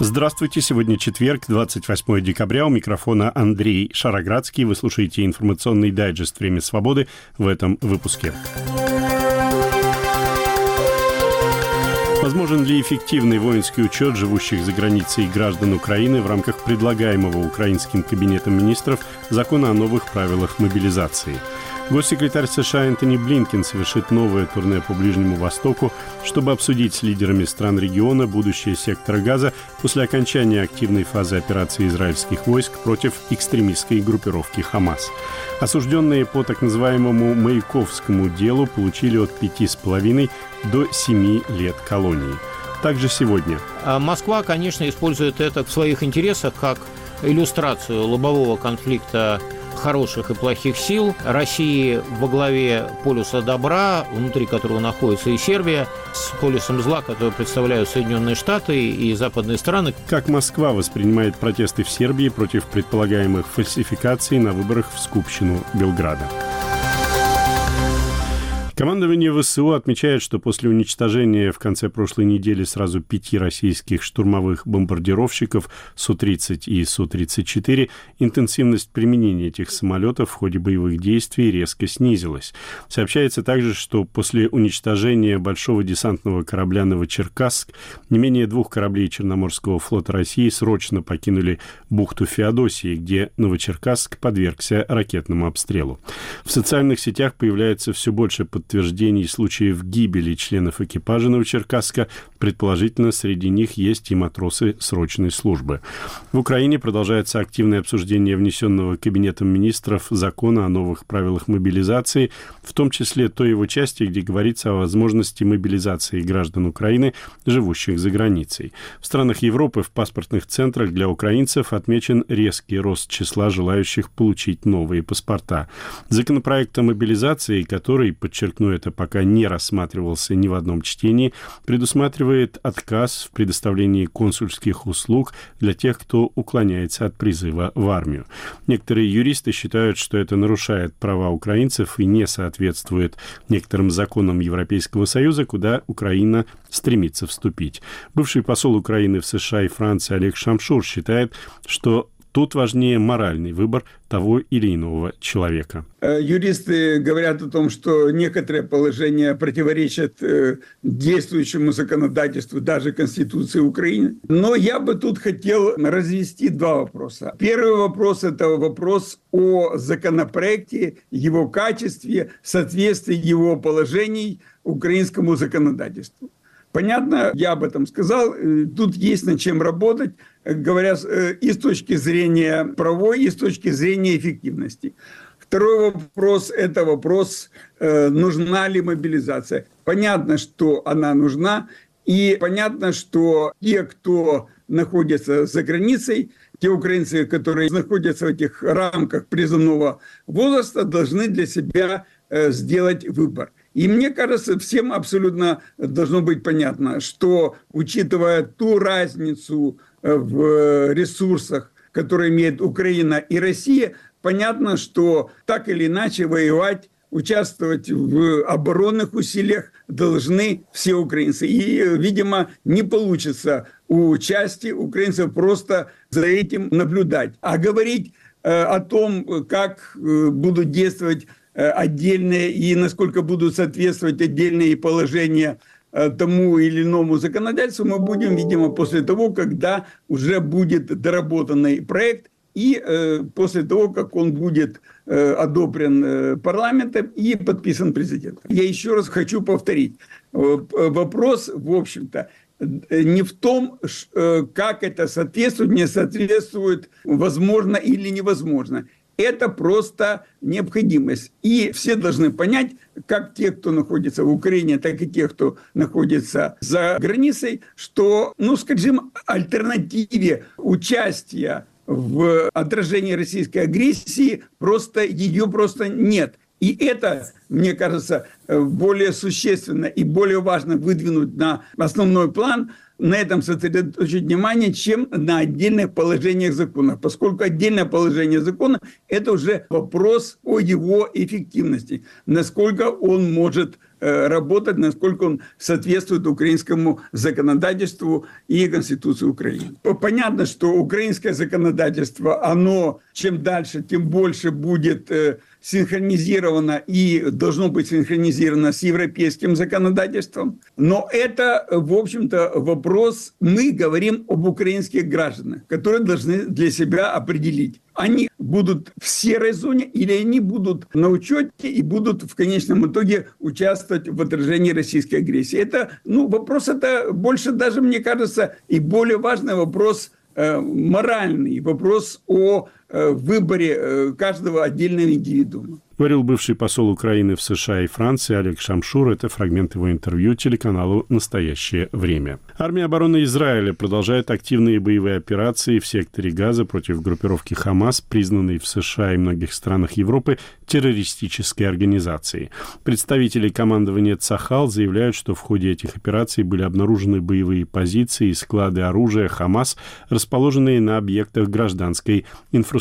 Здравствуйте, сегодня четверг, 28 декабря. У микрофона Андрей Шароградский. Вы слушаете информационный дайджест «Время свободы» в этом выпуске. Возможен ли эффективный воинский учет живущих за границей граждан Украины в рамках предлагаемого украинским кабинетом министров закона о новых правилах мобилизации? Госсекретарь США Энтони Блинкен совершит новое турне по Ближнему Востоку, чтобы обсудить с лидерами стран региона будущее сектора газа после окончания активной фазы операции израильских войск против экстремистской группировки «Хамас». Осужденные по так называемому Маяковскому делу получили от пяти с половиной до семи лет колонии. Также сегодня. А Москва, конечно, использует это в своих интересах как иллюстрацию лобового конфликта хороших и плохих сил. России во главе полюса добра, внутри которого находится и Сербия, с полюсом зла, который представляют Соединенные Штаты и западные страны. Как Москва воспринимает протесты в Сербии против предполагаемых фальсификаций на выборах в Скупщину Белграда? Командование ВСУ отмечает, что после уничтожения в конце прошлой недели сразу пяти российских штурмовых бомбардировщиков Су-30 и Су-34 интенсивность применения этих самолетов в ходе боевых действий резко снизилась. Сообщается также, что после уничтожения большого десантного корабля «Новочеркасск» не менее двух кораблей Черноморского флота России срочно покинули бухту Феодосии, где Новочеркасск подвергся ракетному обстрелу. В социальных сетях появляется все больше под подтверждений случаев гибели членов экипажа Новочеркасска, предположительно, среди них есть и матросы срочной службы. В Украине продолжается активное обсуждение внесенного Кабинетом министров закона о новых правилах мобилизации, в том числе той его части, где говорится о возможности мобилизации граждан Украины, живущих за границей. В странах Европы в паспортных центрах для украинцев отмечен резкий рост числа желающих получить новые паспорта. Законопроект о мобилизации, который, но это пока не рассматривался ни в одном чтении, предусматривает отказ в предоставлении консульских услуг для тех, кто уклоняется от призыва в армию. Некоторые юристы считают, что это нарушает права украинцев и не соответствует некоторым законам Европейского Союза, куда Украина стремится вступить. Бывший посол Украины в США и Франции Олег Шамшур считает, что Тут важнее моральный выбор того или иного человека. Э, юристы говорят о том, что некоторые положения противоречат э, действующему законодательству, даже Конституции Украины. Но я бы тут хотел развести два вопроса. Первый вопрос – это вопрос о законопроекте, его качестве, соответствии его положений украинскому законодательству. Понятно, я об этом сказал. Э, тут есть над чем работать, э, говоря э, и с точки зрения правовой, и с точки зрения эффективности. Второй вопрос – это вопрос, нужна ли мобилизация. Понятно, что она нужна, и понятно, что те, кто находится за границей, те украинцы, которые находятся в этих рамках призывного возраста, должны для себя сделать выбор. И мне кажется, всем абсолютно должно быть понятно, что учитывая ту разницу э, в ресурсах, которые имеет Украина и Россия, понятно, что так или иначе воевать участвовать в оборонных усилиях должны все украинцы. И, видимо, не получится у части украинцев просто за этим наблюдать. А говорить э, о том, как э, будут действовать Э, отдельные и насколько будут соответствовать отдельные положения э, тому или иному законодательству, мы будем, видимо, после того, когда уже будет доработанный проект и э, после того, как он будет э, одобрен э, парламентом и подписан президентом. Я еще раз хочу повторить. Э, вопрос, в общем-то, не в том, как это соответствует, не соответствует, возможно или невозможно это просто необходимость. И все должны понять, как те, кто находится в Украине, так и те, кто находится за границей, что, ну, скажем, альтернативе участия в отражении российской агрессии просто ее просто нет. И это, мне кажется, более существенно и более важно выдвинуть на основной план – на этом сосредоточить внимание, чем на отдельных положениях закона, поскольку отдельное положение закона – это уже вопрос о его эффективности, насколько он может работать, насколько он соответствует украинскому законодательству и Конституции Украины. Понятно, что украинское законодательство, оно чем дальше, тем больше будет синхронизировано и должно быть синхронизировано с европейским законодательством. Но это, в общем-то, вопрос, мы говорим об украинских гражданах, которые должны для себя определить, они будут в серой зоне или они будут на учете и будут в конечном итоге участвовать в отражении российской агрессии. Это, ну, вопрос это больше даже, мне кажется, и более важный вопрос э, моральный, вопрос о э, выборе э, каждого отдельного индивидуума. Говорил бывший посол Украины в США и Франции Олег Шамшур. Это фрагмент его интервью телеканалу «Настоящее время». Армия обороны Израиля продолжает активные боевые операции в секторе Газа против группировки «Хамас», признанной в США и многих странах Европы террористической организацией. Представители командования «Цахал» заявляют, что в ходе этих операций были обнаружены боевые позиции и склады оружия «Хамас», расположенные на объектах гражданской инфраструктуры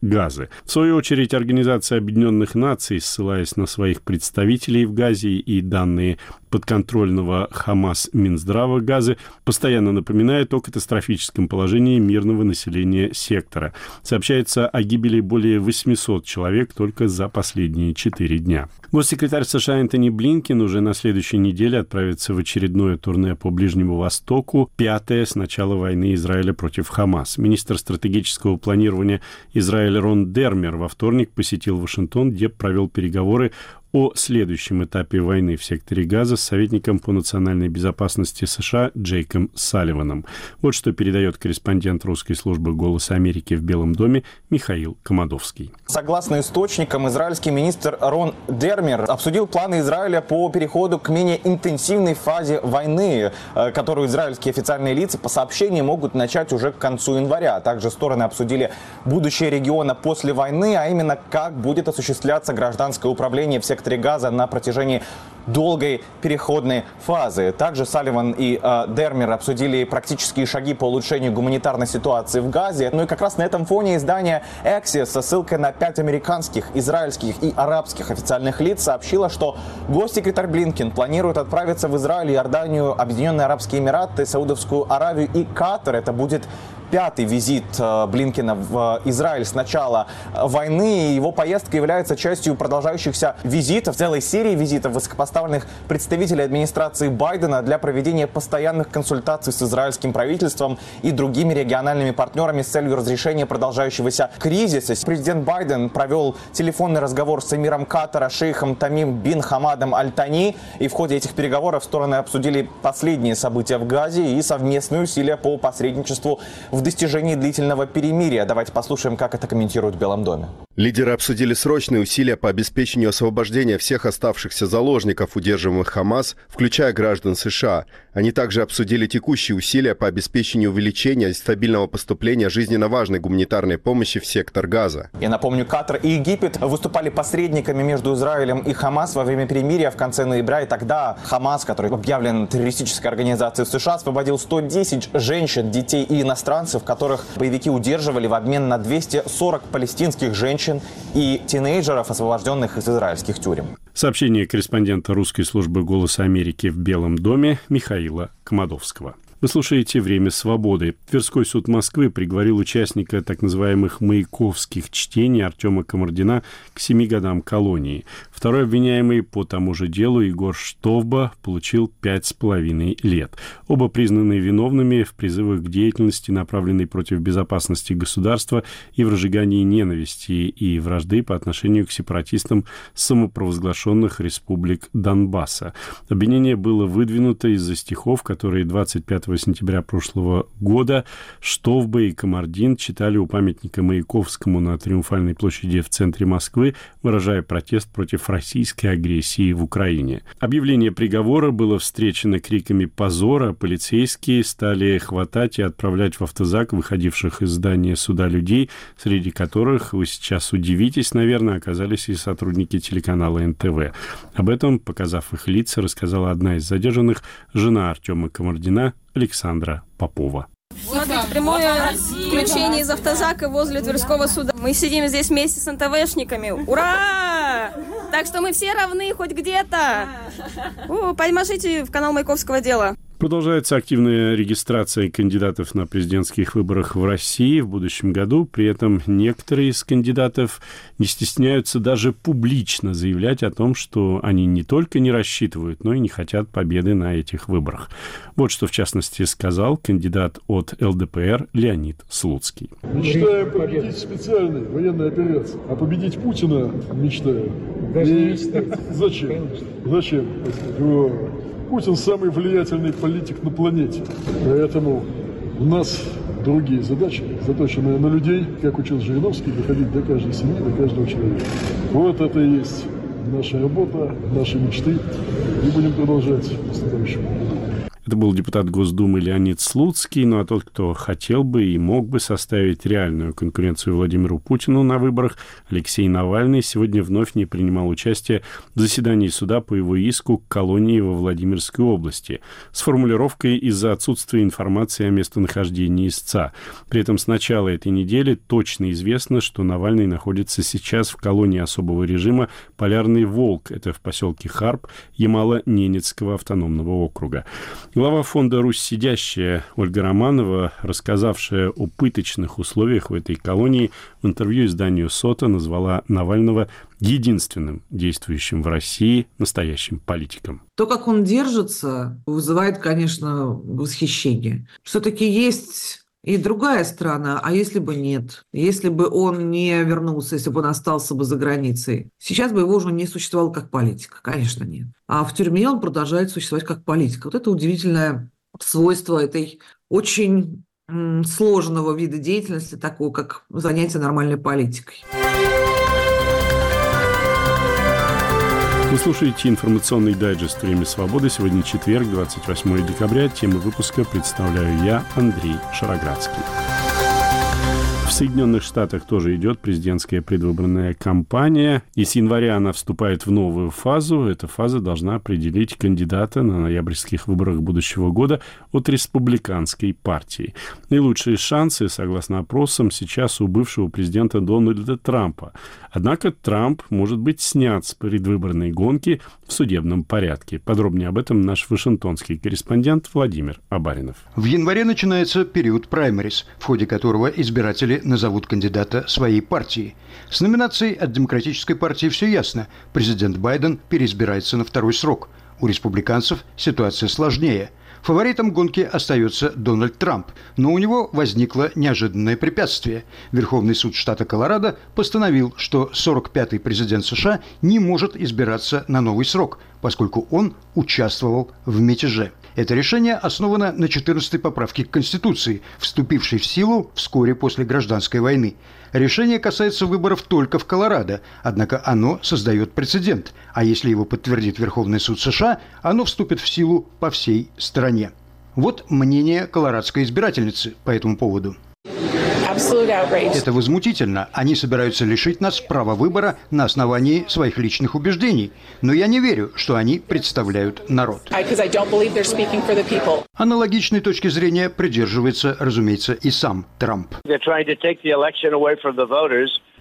Газы. В свою очередь, Организация Объединенных Наций, ссылаясь на своих представителей в Газе и данные подконтрольного Хамас Минздрава Газы, постоянно напоминает о катастрофическом положении мирного населения сектора. Сообщается о гибели более 800 человек только за последние четыре дня. Госсекретарь США Энтони Блинкин уже на следующей неделе отправится в очередное турне по Ближнему Востоку, пятое с начала войны Израиля против Хамас. Министр стратегического планирования Израиля Рон Дермер во вторник посетил Вашингтон где провел переговоры о следующем этапе войны в секторе Газа с советником по национальной безопасности США Джейком Салливаном. Вот что передает корреспондент русской службы «Голоса Америки» в Белом доме Михаил Комадовский. Согласно источникам, израильский министр Рон Дермер обсудил планы Израиля по переходу к менее интенсивной фазе войны, э, которую израильские официальные лица по сообщениям могут начать уже к концу января. Также стороны обсудили будущее региона после войны, а именно как будет осуществляться гражданское управление в секторе секторе газа на протяжении долгой переходной фазы. Также Салливан и э, Дермер обсудили практические шаги по улучшению гуманитарной ситуации в Газе. Ну и как раз на этом фоне издание Axios со ссылкой на пять американских, израильских и арабских официальных лиц сообщило, что госсекретарь Блинкин планирует отправиться в Израиль, Иорданию, Объединенные Арабские Эмираты, Саудовскую Аравию и Катар. Это будет пятый визит э, Блинкина в Израиль с начала войны. Его поездка является частью продолжающихся визитов, целой серии визитов высокопоставленных представителей администрации Байдена для проведения постоянных консультаций с израильским правительством и другими региональными партнерами с целью разрешения продолжающегося кризиса. Президент Байден провел телефонный разговор с эмиром Катара, шейхом Тамим бин Хамадом Аль-Тани. И в ходе этих переговоров стороны обсудили последние события в Газе и совместные усилия по посредничеству в достижении длительного перемирия. Давайте послушаем, как это комментируют в Белом доме. Лидеры обсудили срочные усилия по обеспечению освобождения всех оставшихся заложников, удерживаемых Хамас, включая граждан США. Они также обсудили текущие усилия по обеспечению увеличения и стабильного поступления жизненно важной гуманитарной помощи в сектор Газа. Я напомню, Катар и Египет выступали посредниками между Израилем и Хамас во время перемирия в конце ноября. И тогда Хамас, который объявлен террористической организацией в США, освободил 110 женщин, детей и иностранцев, которых боевики удерживали в обмен на 240 палестинских женщин и тинейджеров, освобожденных из израильских тюрем. Сообщение корреспондента русской службы «Голоса Америки» в Белом доме Михаила Комадовского. Вы слушаете «Время свободы». Тверской суд Москвы приговорил участника так называемых «маяковских чтений» Артема Комардина к семи годам колонии. Второй обвиняемый по тому же делу Егор Штовба получил пять с половиной лет. Оба признаны виновными в призывах к деятельности, направленной против безопасности государства и в разжигании ненависти и вражды по отношению к сепаратистам самопровозглашенных республик Донбасса. Обвинение было выдвинуто из-за стихов, которые 25 сентября прошлого года Штовба и Комардин читали у памятника Маяковскому на Триумфальной площади в центре Москвы, выражая протест против российской агрессии в Украине. Объявление приговора было встречено криками позора, полицейские стали хватать и отправлять в автозак выходивших из здания суда людей, среди которых, вы сейчас удивитесь, наверное, оказались и сотрудники телеканала НТВ. Об этом, показав их лица, рассказала одна из задержанных, жена Артема Комардина Александра Попова. Смотрите, прямое включение из автозака возле Тверского суда. Мы сидим здесь вместе с НТВшниками. Ура! Так что мы все равны хоть где-то. Подмажите в канал Маяковского дела. Продолжается активная регистрация кандидатов на президентских выборах в России в будущем году. При этом некоторые из кандидатов не стесняются даже публично заявлять о том, что они не только не рассчитывают, но и не хотят победы на этих выборах. Вот что, в частности, сказал кандидат от ЛДПР Леонид Слуцкий. Мечтаю победить специальной военной операции, а победить Путина мечтаю. Даже не мечтать. Зачем? Зачем? Путин самый влиятельный политик на планете. Поэтому у нас другие задачи, заточенные на людей, как учил Жириновский, доходить до каждой семьи, до каждого человека. Вот это и есть наша работа, наши мечты. И будем продолжать в настоящем году. Это был депутат Госдумы Леонид Слуцкий, ну а тот, кто хотел бы и мог бы составить реальную конкуренцию Владимиру Путину на выборах, Алексей Навальный сегодня вновь не принимал участие в заседании суда по его иску к колонии во Владимирской области с формулировкой из-за отсутствия информации о местонахождении истца. При этом с начала этой недели точно известно, что Навальный находится сейчас в колонии особого режима «Полярный волк». Это в поселке Харп Ямало-Ненецкого автономного округа. Глава фонда «Русь сидящая» Ольга Романова, рассказавшая о пыточных условиях в этой колонии, в интервью изданию «Сота» назвала Навального единственным действующим в России настоящим политиком. То, как он держится, вызывает, конечно, восхищение. Все-таки есть и другая страна, а если бы нет? Если бы он не вернулся, если бы он остался бы за границей? Сейчас бы его уже не существовало как политика, конечно, нет. А в тюрьме он продолжает существовать как политика. Вот это удивительное свойство этой очень сложного вида деятельности, такого как занятие нормальной политикой. Вы слушаете информационный дайджест «Время свободы». Сегодня четверг, 28 декабря. Тему выпуска представляю я, Андрей Шароградский. Соединенных Штатах тоже идет президентская предвыборная кампания, и с января она вступает в новую фазу. Эта фаза должна определить кандидата на ноябрьских выборах будущего года от республиканской партии. Наилучшие шансы, согласно опросам, сейчас у бывшего президента Дональда Трампа. Однако Трамп может быть снят с предвыборной гонки в судебном порядке. Подробнее об этом наш вашингтонский корреспондент Владимир Абаринов. В январе начинается период праймерис, в ходе которого избиратели назовут кандидата своей партии. С номинацией от Демократической партии все ясно. Президент Байден переизбирается на второй срок. У республиканцев ситуация сложнее – Фаворитом гонки остается Дональд Трамп, но у него возникло неожиданное препятствие. Верховный суд штата Колорадо постановил, что 45-й президент США не может избираться на новый срок, поскольку он участвовал в мятеже. Это решение основано на 14-й поправке к Конституции, вступившей в силу вскоре после гражданской войны. Решение касается выборов только в Колорадо, однако оно создает прецедент, а если его подтвердит Верховный суд США, оно вступит в силу по всей стране. Вот мнение колорадской избирательницы по этому поводу. Это возмутительно. Они собираются лишить нас права выбора на основании своих личных убеждений. Но я не верю, что они представляют народ. Аналогичной точки зрения придерживается, разумеется, и сам Трамп.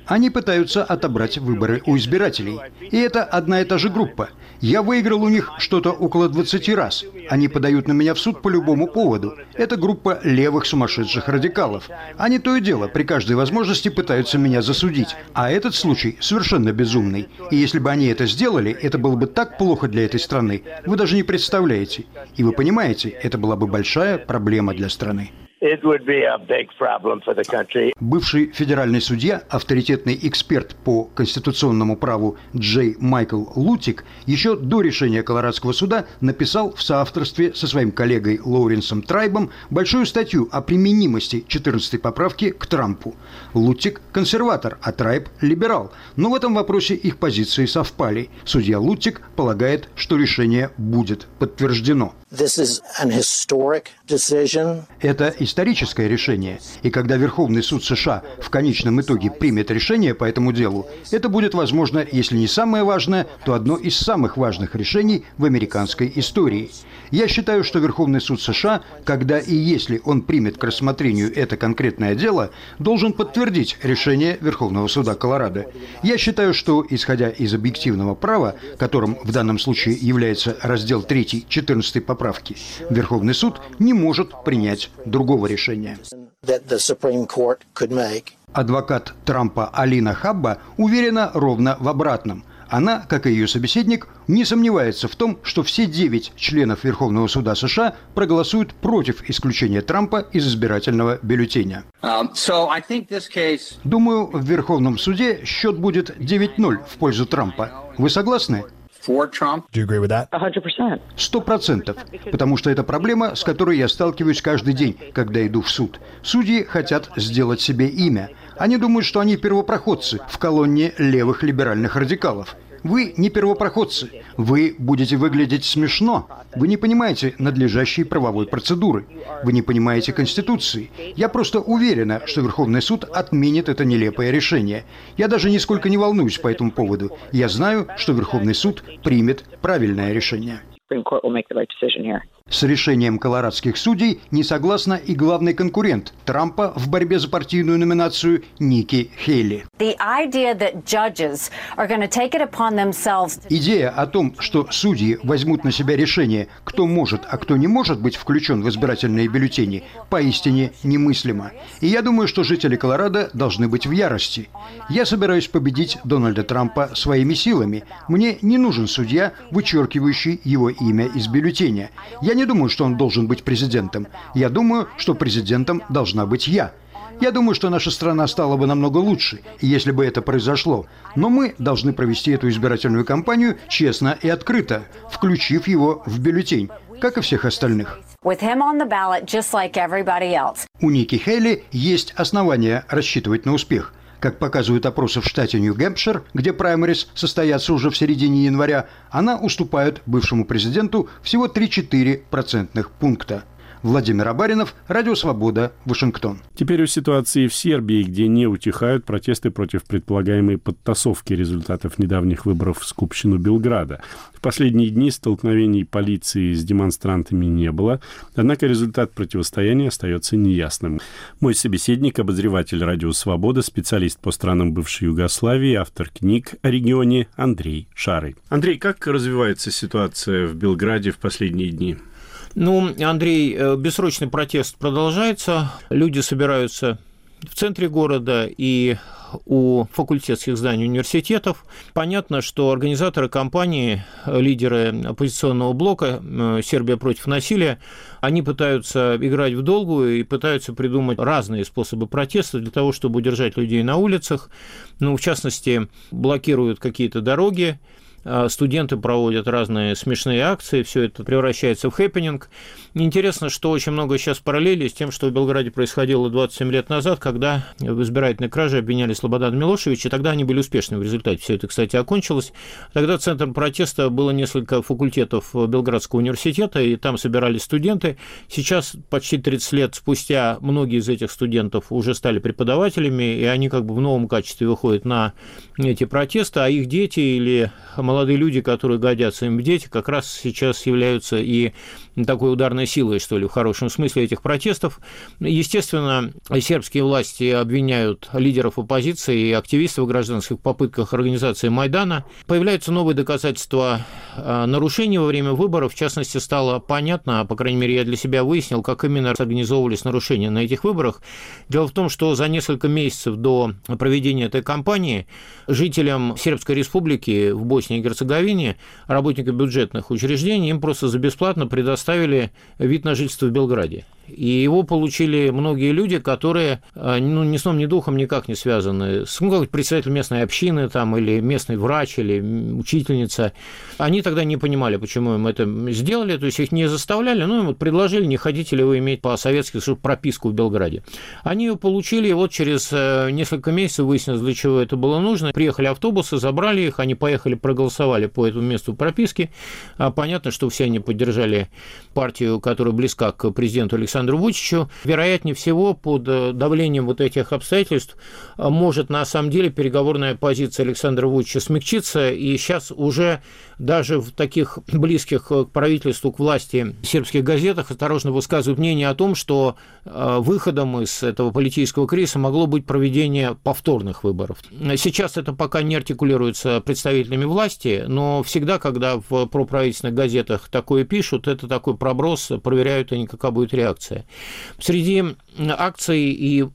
Они пытаются отобрать выборы у избирателей. И это одна и та же группа. Я выиграл у них что-то около 20 раз. Они подают на меня в суд по любому поводу. Это группа левых сумасшедших радикалов. Они то и дело при каждой возможности пытаются меня засудить. А этот случай совершенно безумный. И если бы они это сделали, это было бы так плохо для этой страны. Вы даже не представляете. И вы понимаете, это была бы большая проблема для страны. Бывший федеральный судья, авторитетный эксперт по конституционному праву Джей Майкл Лутик еще до решения Колорадского суда написал в соавторстве со своим коллегой Лоуренсом Трайбом большую статью о применимости 14-й поправки к Трампу. Лутик – консерватор, а Трайб – либерал. Но в этом вопросе их позиции совпали. Судья Лутик полагает, что решение будет подтверждено. Это историческое решение. И когда Верховный суд США в конечном итоге примет решение по этому делу, это будет, возможно, если не самое важное, то одно из самых важных решений в американской истории. Я считаю, что Верховный суд США, когда и если он примет к рассмотрению это конкретное дело, должен подтвердить решение Верховного суда Колорадо. Я считаю, что, исходя из объективного права, которым в данном случае является раздел 3 14 поправки, Верховный суд не может принять другого решения. Адвокат Трампа Алина Хабба уверена ровно в обратном – она, как и ее собеседник, не сомневается в том, что все девять членов Верховного суда США проголосуют против исключения Трампа из избирательного бюллетеня. Um, Думаю, в Верховном суде счет будет 9-0 в пользу Трампа. Вы согласны? Сто процентов. Потому что это проблема, с которой я сталкиваюсь каждый день, когда иду в суд. Судьи хотят сделать себе имя. Они думают, что они первопроходцы в колонне левых либеральных радикалов. Вы не первопроходцы. Вы будете выглядеть смешно. Вы не понимаете надлежащей правовой процедуры. Вы не понимаете Конституции. Я просто уверена, что Верховный суд отменит это нелепое решение. Я даже нисколько не волнуюсь по этому поводу. Я знаю, что Верховный суд примет правильное решение. С решением колорадских судей не согласна и главный конкурент Трампа в борьбе за партийную номинацию Ники Хейли. Идея о том, что судьи возьмут на себя решение, кто может, а кто не может быть включен в избирательные бюллетени, поистине немыслима. И я думаю, что жители Колорадо должны быть в ярости. Я собираюсь победить Дональда Трампа своими силами. Мне не нужен судья, вычеркивающий его имя из бюллетеня. Я я не думаю, что он должен быть президентом. Я думаю, что президентом должна быть я. Я думаю, что наша страна стала бы намного лучше, если бы это произошло. Но мы должны провести эту избирательную кампанию честно и открыто, включив его в бюллетень, как и всех остальных. Ballot, У Ники Хейли есть основания рассчитывать на успех – как показывают опросы в штате Нью-Гэмпшир, где праймерис состоятся уже в середине января, она уступает бывшему президенту всего 3-4 процентных пункта. Владимир Абаринов, Радио Свобода, Вашингтон. Теперь о ситуации в Сербии, где не утихают протесты против предполагаемой подтасовки результатов недавних выборов в Скупщину Белграда. В последние дни столкновений полиции с демонстрантами не было, однако результат противостояния остается неясным. Мой собеседник, обозреватель Радио Свобода, специалист по странам бывшей Югославии, автор книг о регионе Андрей Шарый. Андрей, как развивается ситуация в Белграде в последние дни? Ну, Андрей, э, бессрочный протест продолжается. Люди собираются в центре города и у факультетских зданий университетов. Понятно, что организаторы кампании, лидеры оппозиционного блока э, «Сербия против насилия», они пытаются играть в долгую и пытаются придумать разные способы протеста для того, чтобы удержать людей на улицах. Ну, в частности, блокируют какие-то дороги, студенты проводят разные смешные акции, все это превращается в хэппенинг. Интересно, что очень много сейчас параллелей с тем, что в Белграде происходило 27 лет назад, когда в избирательной краже обвиняли Слободана Милошевича, и тогда они были успешны в результате. Все это, кстати, окончилось. Тогда центром протеста было несколько факультетов Белградского университета, и там собирались студенты. Сейчас, почти 30 лет спустя, многие из этих студентов уже стали преподавателями, и они как бы в новом качестве выходят на эти протесты, а их дети или молодые люди, которые годятся им в дети, как раз сейчас являются и такой ударной силой, что ли, в хорошем смысле этих протестов. Естественно, сербские власти обвиняют лидеров оппозиции и активистов в гражданских попытках организации Майдана. Появляются новые доказательства а, нарушений во время выборов. В частности, стало понятно, по крайней мере, я для себя выяснил, как именно организовывались нарушения на этих выборах. Дело в том, что за несколько месяцев до проведения этой кампании жителям Сербской республики в Боснии и Герцеговине, работникам бюджетных учреждений, им просто за бесплатно предоставили вид на жительство в Белграде. И его получили многие люди, которые а, ну, ни сном, ни духом никак не связаны с ну, как председатель местной общины там, или местный врач, или учительница. Они тогда не понимали, почему им это сделали, то есть их не заставляли, ну, им вот предложили, не хотите ли вы иметь по-советски прописку в Белграде. Они ее получили, и вот через э, несколько месяцев выяснилось, для чего это было нужно. Приехали автобусы, забрали их, они поехали, проголосовали по этому месту прописки. А понятно, что все они поддержали партию, которая близка к президенту Александру Александру Вучичу, вероятнее всего, под давлением вот этих обстоятельств может на самом деле переговорная позиция Александра Вучича смягчиться, и сейчас уже даже в таких близких к правительству, к власти сербских газетах осторожно высказывают мнение о том, что выходом из этого политического кризиса могло быть проведение повторных выборов. Сейчас это пока не артикулируется представителями власти, но всегда, когда в проправительственных газетах такое пишут, это такой проброс, проверяют они, какая будет реакция. Среди акций и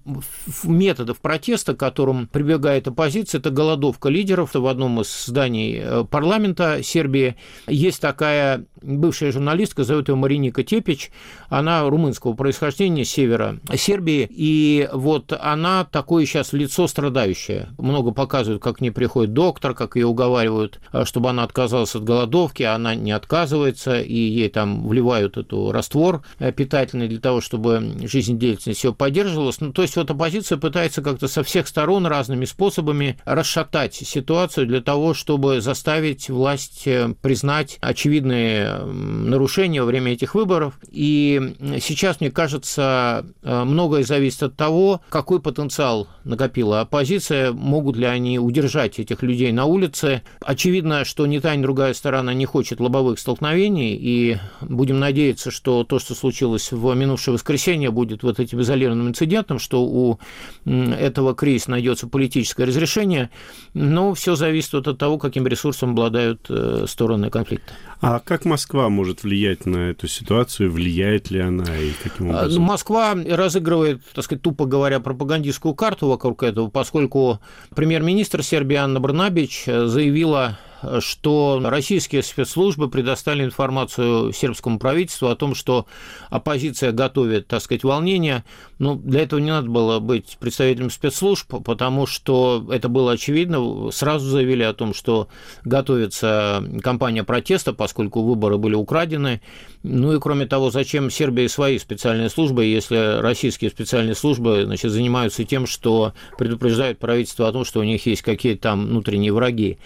методов протеста, к которым прибегает оппозиция, это голодовка лидеров. В одном из зданий э, парламента Сербии есть такая бывшая журналистка, зовут ее Мариника Тепич, она румынского происхождения, севера Сербии, и вот она такое сейчас лицо страдающее. Много показывают, как к ней приходит доктор, как ее уговаривают, э, чтобы она отказалась от голодовки, а она не отказывается, и ей там вливают эту раствор э, питательный для того, чтобы жизнедеятельность ее поддерживалась. Ну, то есть вот оппозиция пытается как-то со всех сторон разными способами расшатать ситуацию для того, чтобы заставить власть э, признать очевидные нарушения во время этих выборов. И сейчас, мне кажется, э, многое зависит от того, какой потенциал накопила оппозиция, могут ли они удержать этих людей на улице. Очевидно, что ни та, ни другая сторона не хочет лобовых столкновений, и будем надеяться, что то, что случилось в минувшее воскресенье, будет вот этим изолированным инцидентом, что у этого кризиса найдется политическое разрешение, но все зависит от того, каким ресурсом обладают э, стороны конфликта. А как Москва может влиять на эту ситуацию? Влияет ли она и каким а, образом? Москва разыгрывает, так сказать, тупо говоря, пропагандистскую карту вокруг этого, поскольку премьер-министр Сербии Анна Брнабич заявила что российские спецслужбы предоставили информацию сербскому правительству о том, что оппозиция готовит, так сказать, волнение. Ну, для этого не надо было быть представителем спецслужб, потому что это было очевидно. Сразу заявили о том, что готовится кампания протеста, поскольку выборы были украдены. Ну и кроме того, зачем Сербии свои специальные службы, если российские специальные службы значит, занимаются тем, что предупреждают правительство о том, что у них есть какие-то там внутренние враги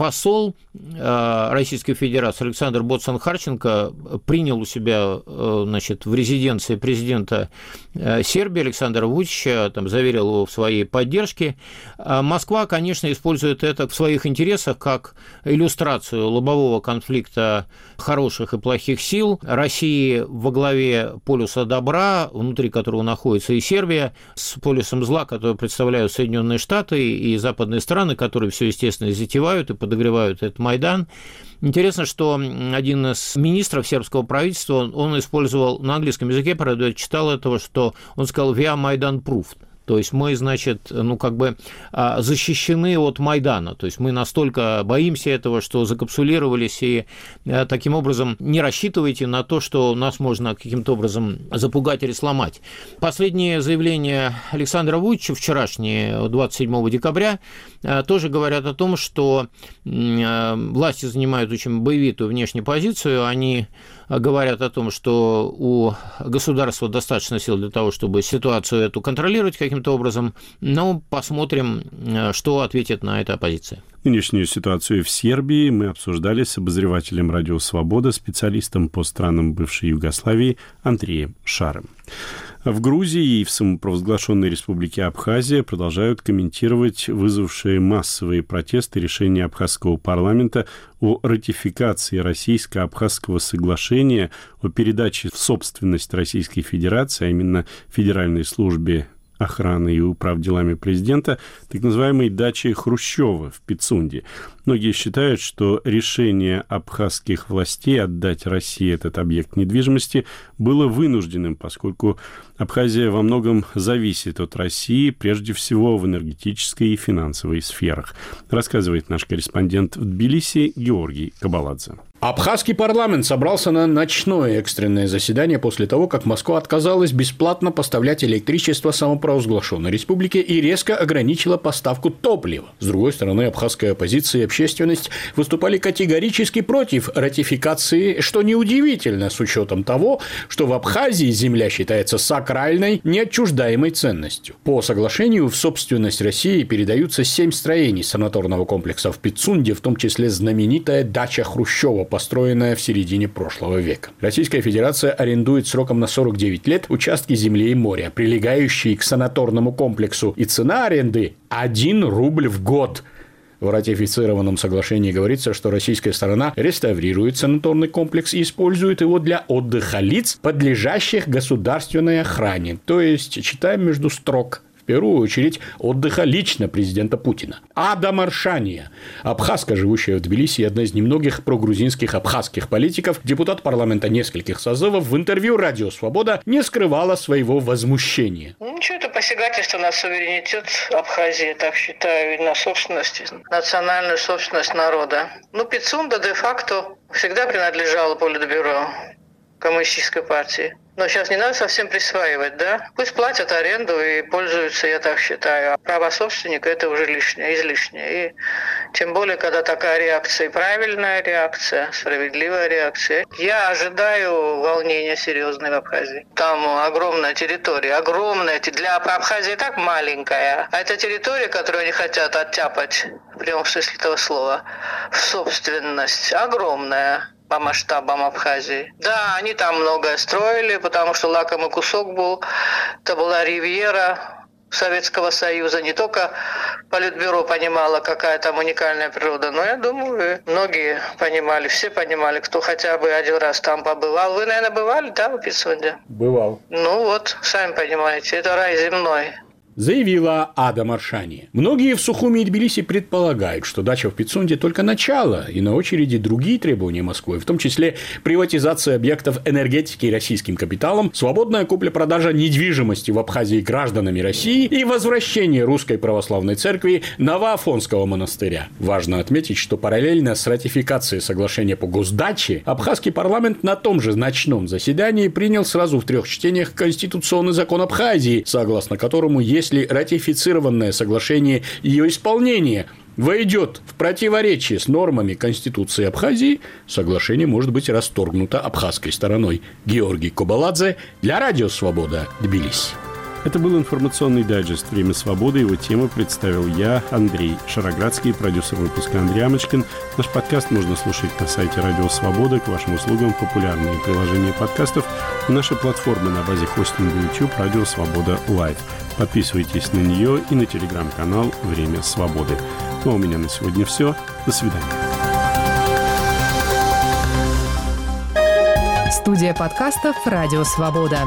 посол э, Российской Федерации Александр Боцан-Харченко принял у себя э, значит, в резиденции президента э, Сербии Александра Вучича, там, заверил его в своей поддержке. А Москва, конечно, использует это в своих интересах как иллюстрацию лобового конфликта хороших и плохих сил. России во главе полюса добра, внутри которого находится и Сербия, с полюсом зла, который представляют Соединенные Штаты и западные страны, которые все, естественно, затевают и подогревают этот Майдан. Интересно, что один из министров сербского правительства, он использовал на английском языке, правда, я читал этого, что он сказал «Via Майдан proved», то есть мы, значит, ну как бы а, защищены от Майдана. То есть мы настолько боимся этого, что закапсулировались и а, таким образом не рассчитывайте на то, что нас можно каким-то образом запугать или сломать. Последнее заявление Александра Вучича, вчерашнее, 27 декабря, а, тоже говорят о том, что власти занимают очень боевитую внешнюю позицию, они говорят о том, что у государства достаточно сил для того, чтобы ситуацию эту контролировать каким-то образом. Но посмотрим, э, что ответит на это оппозиция. Нынешнюю ситуацию в Сербии мы обсуждали с обозревателем «Радио Свобода», специалистом по странам бывшей Югославии Андреем Шаром. В Грузии и в самопровозглашенной республике Абхазия продолжают комментировать вызвавшие массовые протесты решения абхазского парламента о ратификации российско-абхазского соглашения о передаче в собственность Российской Федерации, а именно Федеральной службе охраны и управ делами президента, так называемой дачи Хрущева в Пицунде. Многие считают, что решение абхазских властей отдать России этот объект недвижимости было вынужденным, поскольку Абхазия во многом зависит от России, прежде всего в энергетической и финансовой сферах, рассказывает наш корреспондент в Тбилиси Георгий Кабаладзе. Абхазский парламент собрался на ночное экстренное заседание после того, как Москва отказалась бесплатно поставлять электричество самопровозглашенной республике и резко ограничила поставку топлива. С другой стороны, абхазская оппозиция и общественность выступали категорически против ратификации, что неудивительно с учетом того, что в Абхазии земля считается сакральной, неотчуждаемой ценностью. По соглашению в собственность России передаются семь строений санаторного комплекса в Пицунде, в том числе знаменитая дача Хрущева построенная в середине прошлого века. Российская Федерация арендует сроком на 49 лет участки земли и моря, прилегающие к санаторному комплексу, и цена аренды 1 рубль в год – в ратифицированном соглашении говорится, что российская сторона реставрирует санаторный комплекс и использует его для отдыха лиц, подлежащих государственной охране. То есть, читаем между строк, первую очередь отдыха лично президента Путина. Ада Маршания, абхазка, живущая в Тбилиси, одна из немногих прогрузинских абхазских политиков, депутат парламента нескольких созывов, в интервью «Радио Свобода» не скрывала своего возмущения. Ну, ничего, это посягательство на суверенитет Абхазии, так считаю, и на собственность, национальную собственность народа. Ну, Пицунда де-факто всегда принадлежала Политбюро коммунистической партии. Но сейчас не надо совсем присваивать, да? Пусть платят аренду и пользуются, я так считаю. А право собственника – это уже лишнее, излишнее. И тем более, когда такая реакция, правильная реакция, справедливая реакция. Я ожидаю волнения серьезной в Абхазии. Там огромная территория, огромная. Для Абхазии так маленькая. А это территория, которую они хотят оттяпать, в смысле этого слова, в собственность, огромная по масштабам Абхазии. Да, они там многое строили, потому что лакомый кусок был. Это была ривьера Советского Союза. Не только Политбюро понимало, какая там уникальная природа, но я думаю, многие понимали, все понимали, кто хотя бы один раз там побывал. Вы, наверное, бывали, да, в Пицунде? Бывал. Ну вот, сами понимаете, это рай земной заявила Ада Маршани. Многие в Сухуми и Тбилиси предполагают, что дача в Пицунде только начало, и на очереди другие требования Москвы, в том числе приватизация объектов энергетики российским капиталом, свободная купля-продажа недвижимости в Абхазии гражданами России и возвращение Русской Православной Церкви Новоафонского монастыря. Важно отметить, что параллельно с ратификацией соглашения по госдаче, абхазский парламент на том же ночном заседании принял сразу в трех чтениях Конституционный закон Абхазии, согласно которому есть если ратифицированное соглашение и ее исполнение войдет в противоречие с нормами Конституции Абхазии, соглашение может быть расторгнуто абхазской стороной. Георгий Кобаладзе для Радио Свобода, Тбилиси. Это был информационный дайджест «Время свободы». Его тему представил я, Андрей Шароградский, продюсер выпуска Андрей Амочкин. Наш подкаст можно слушать на сайте «Радио Свобода». К вашим услугам популярные приложения подкастов и наши платформы на базе хостинга YouTube «Радио Свобода Лайв». Подписывайтесь на нее и на телеграм-канал «Время свободы». Ну а у меня на сегодня все. До свидания. Студия подкастов «Радио Свобода».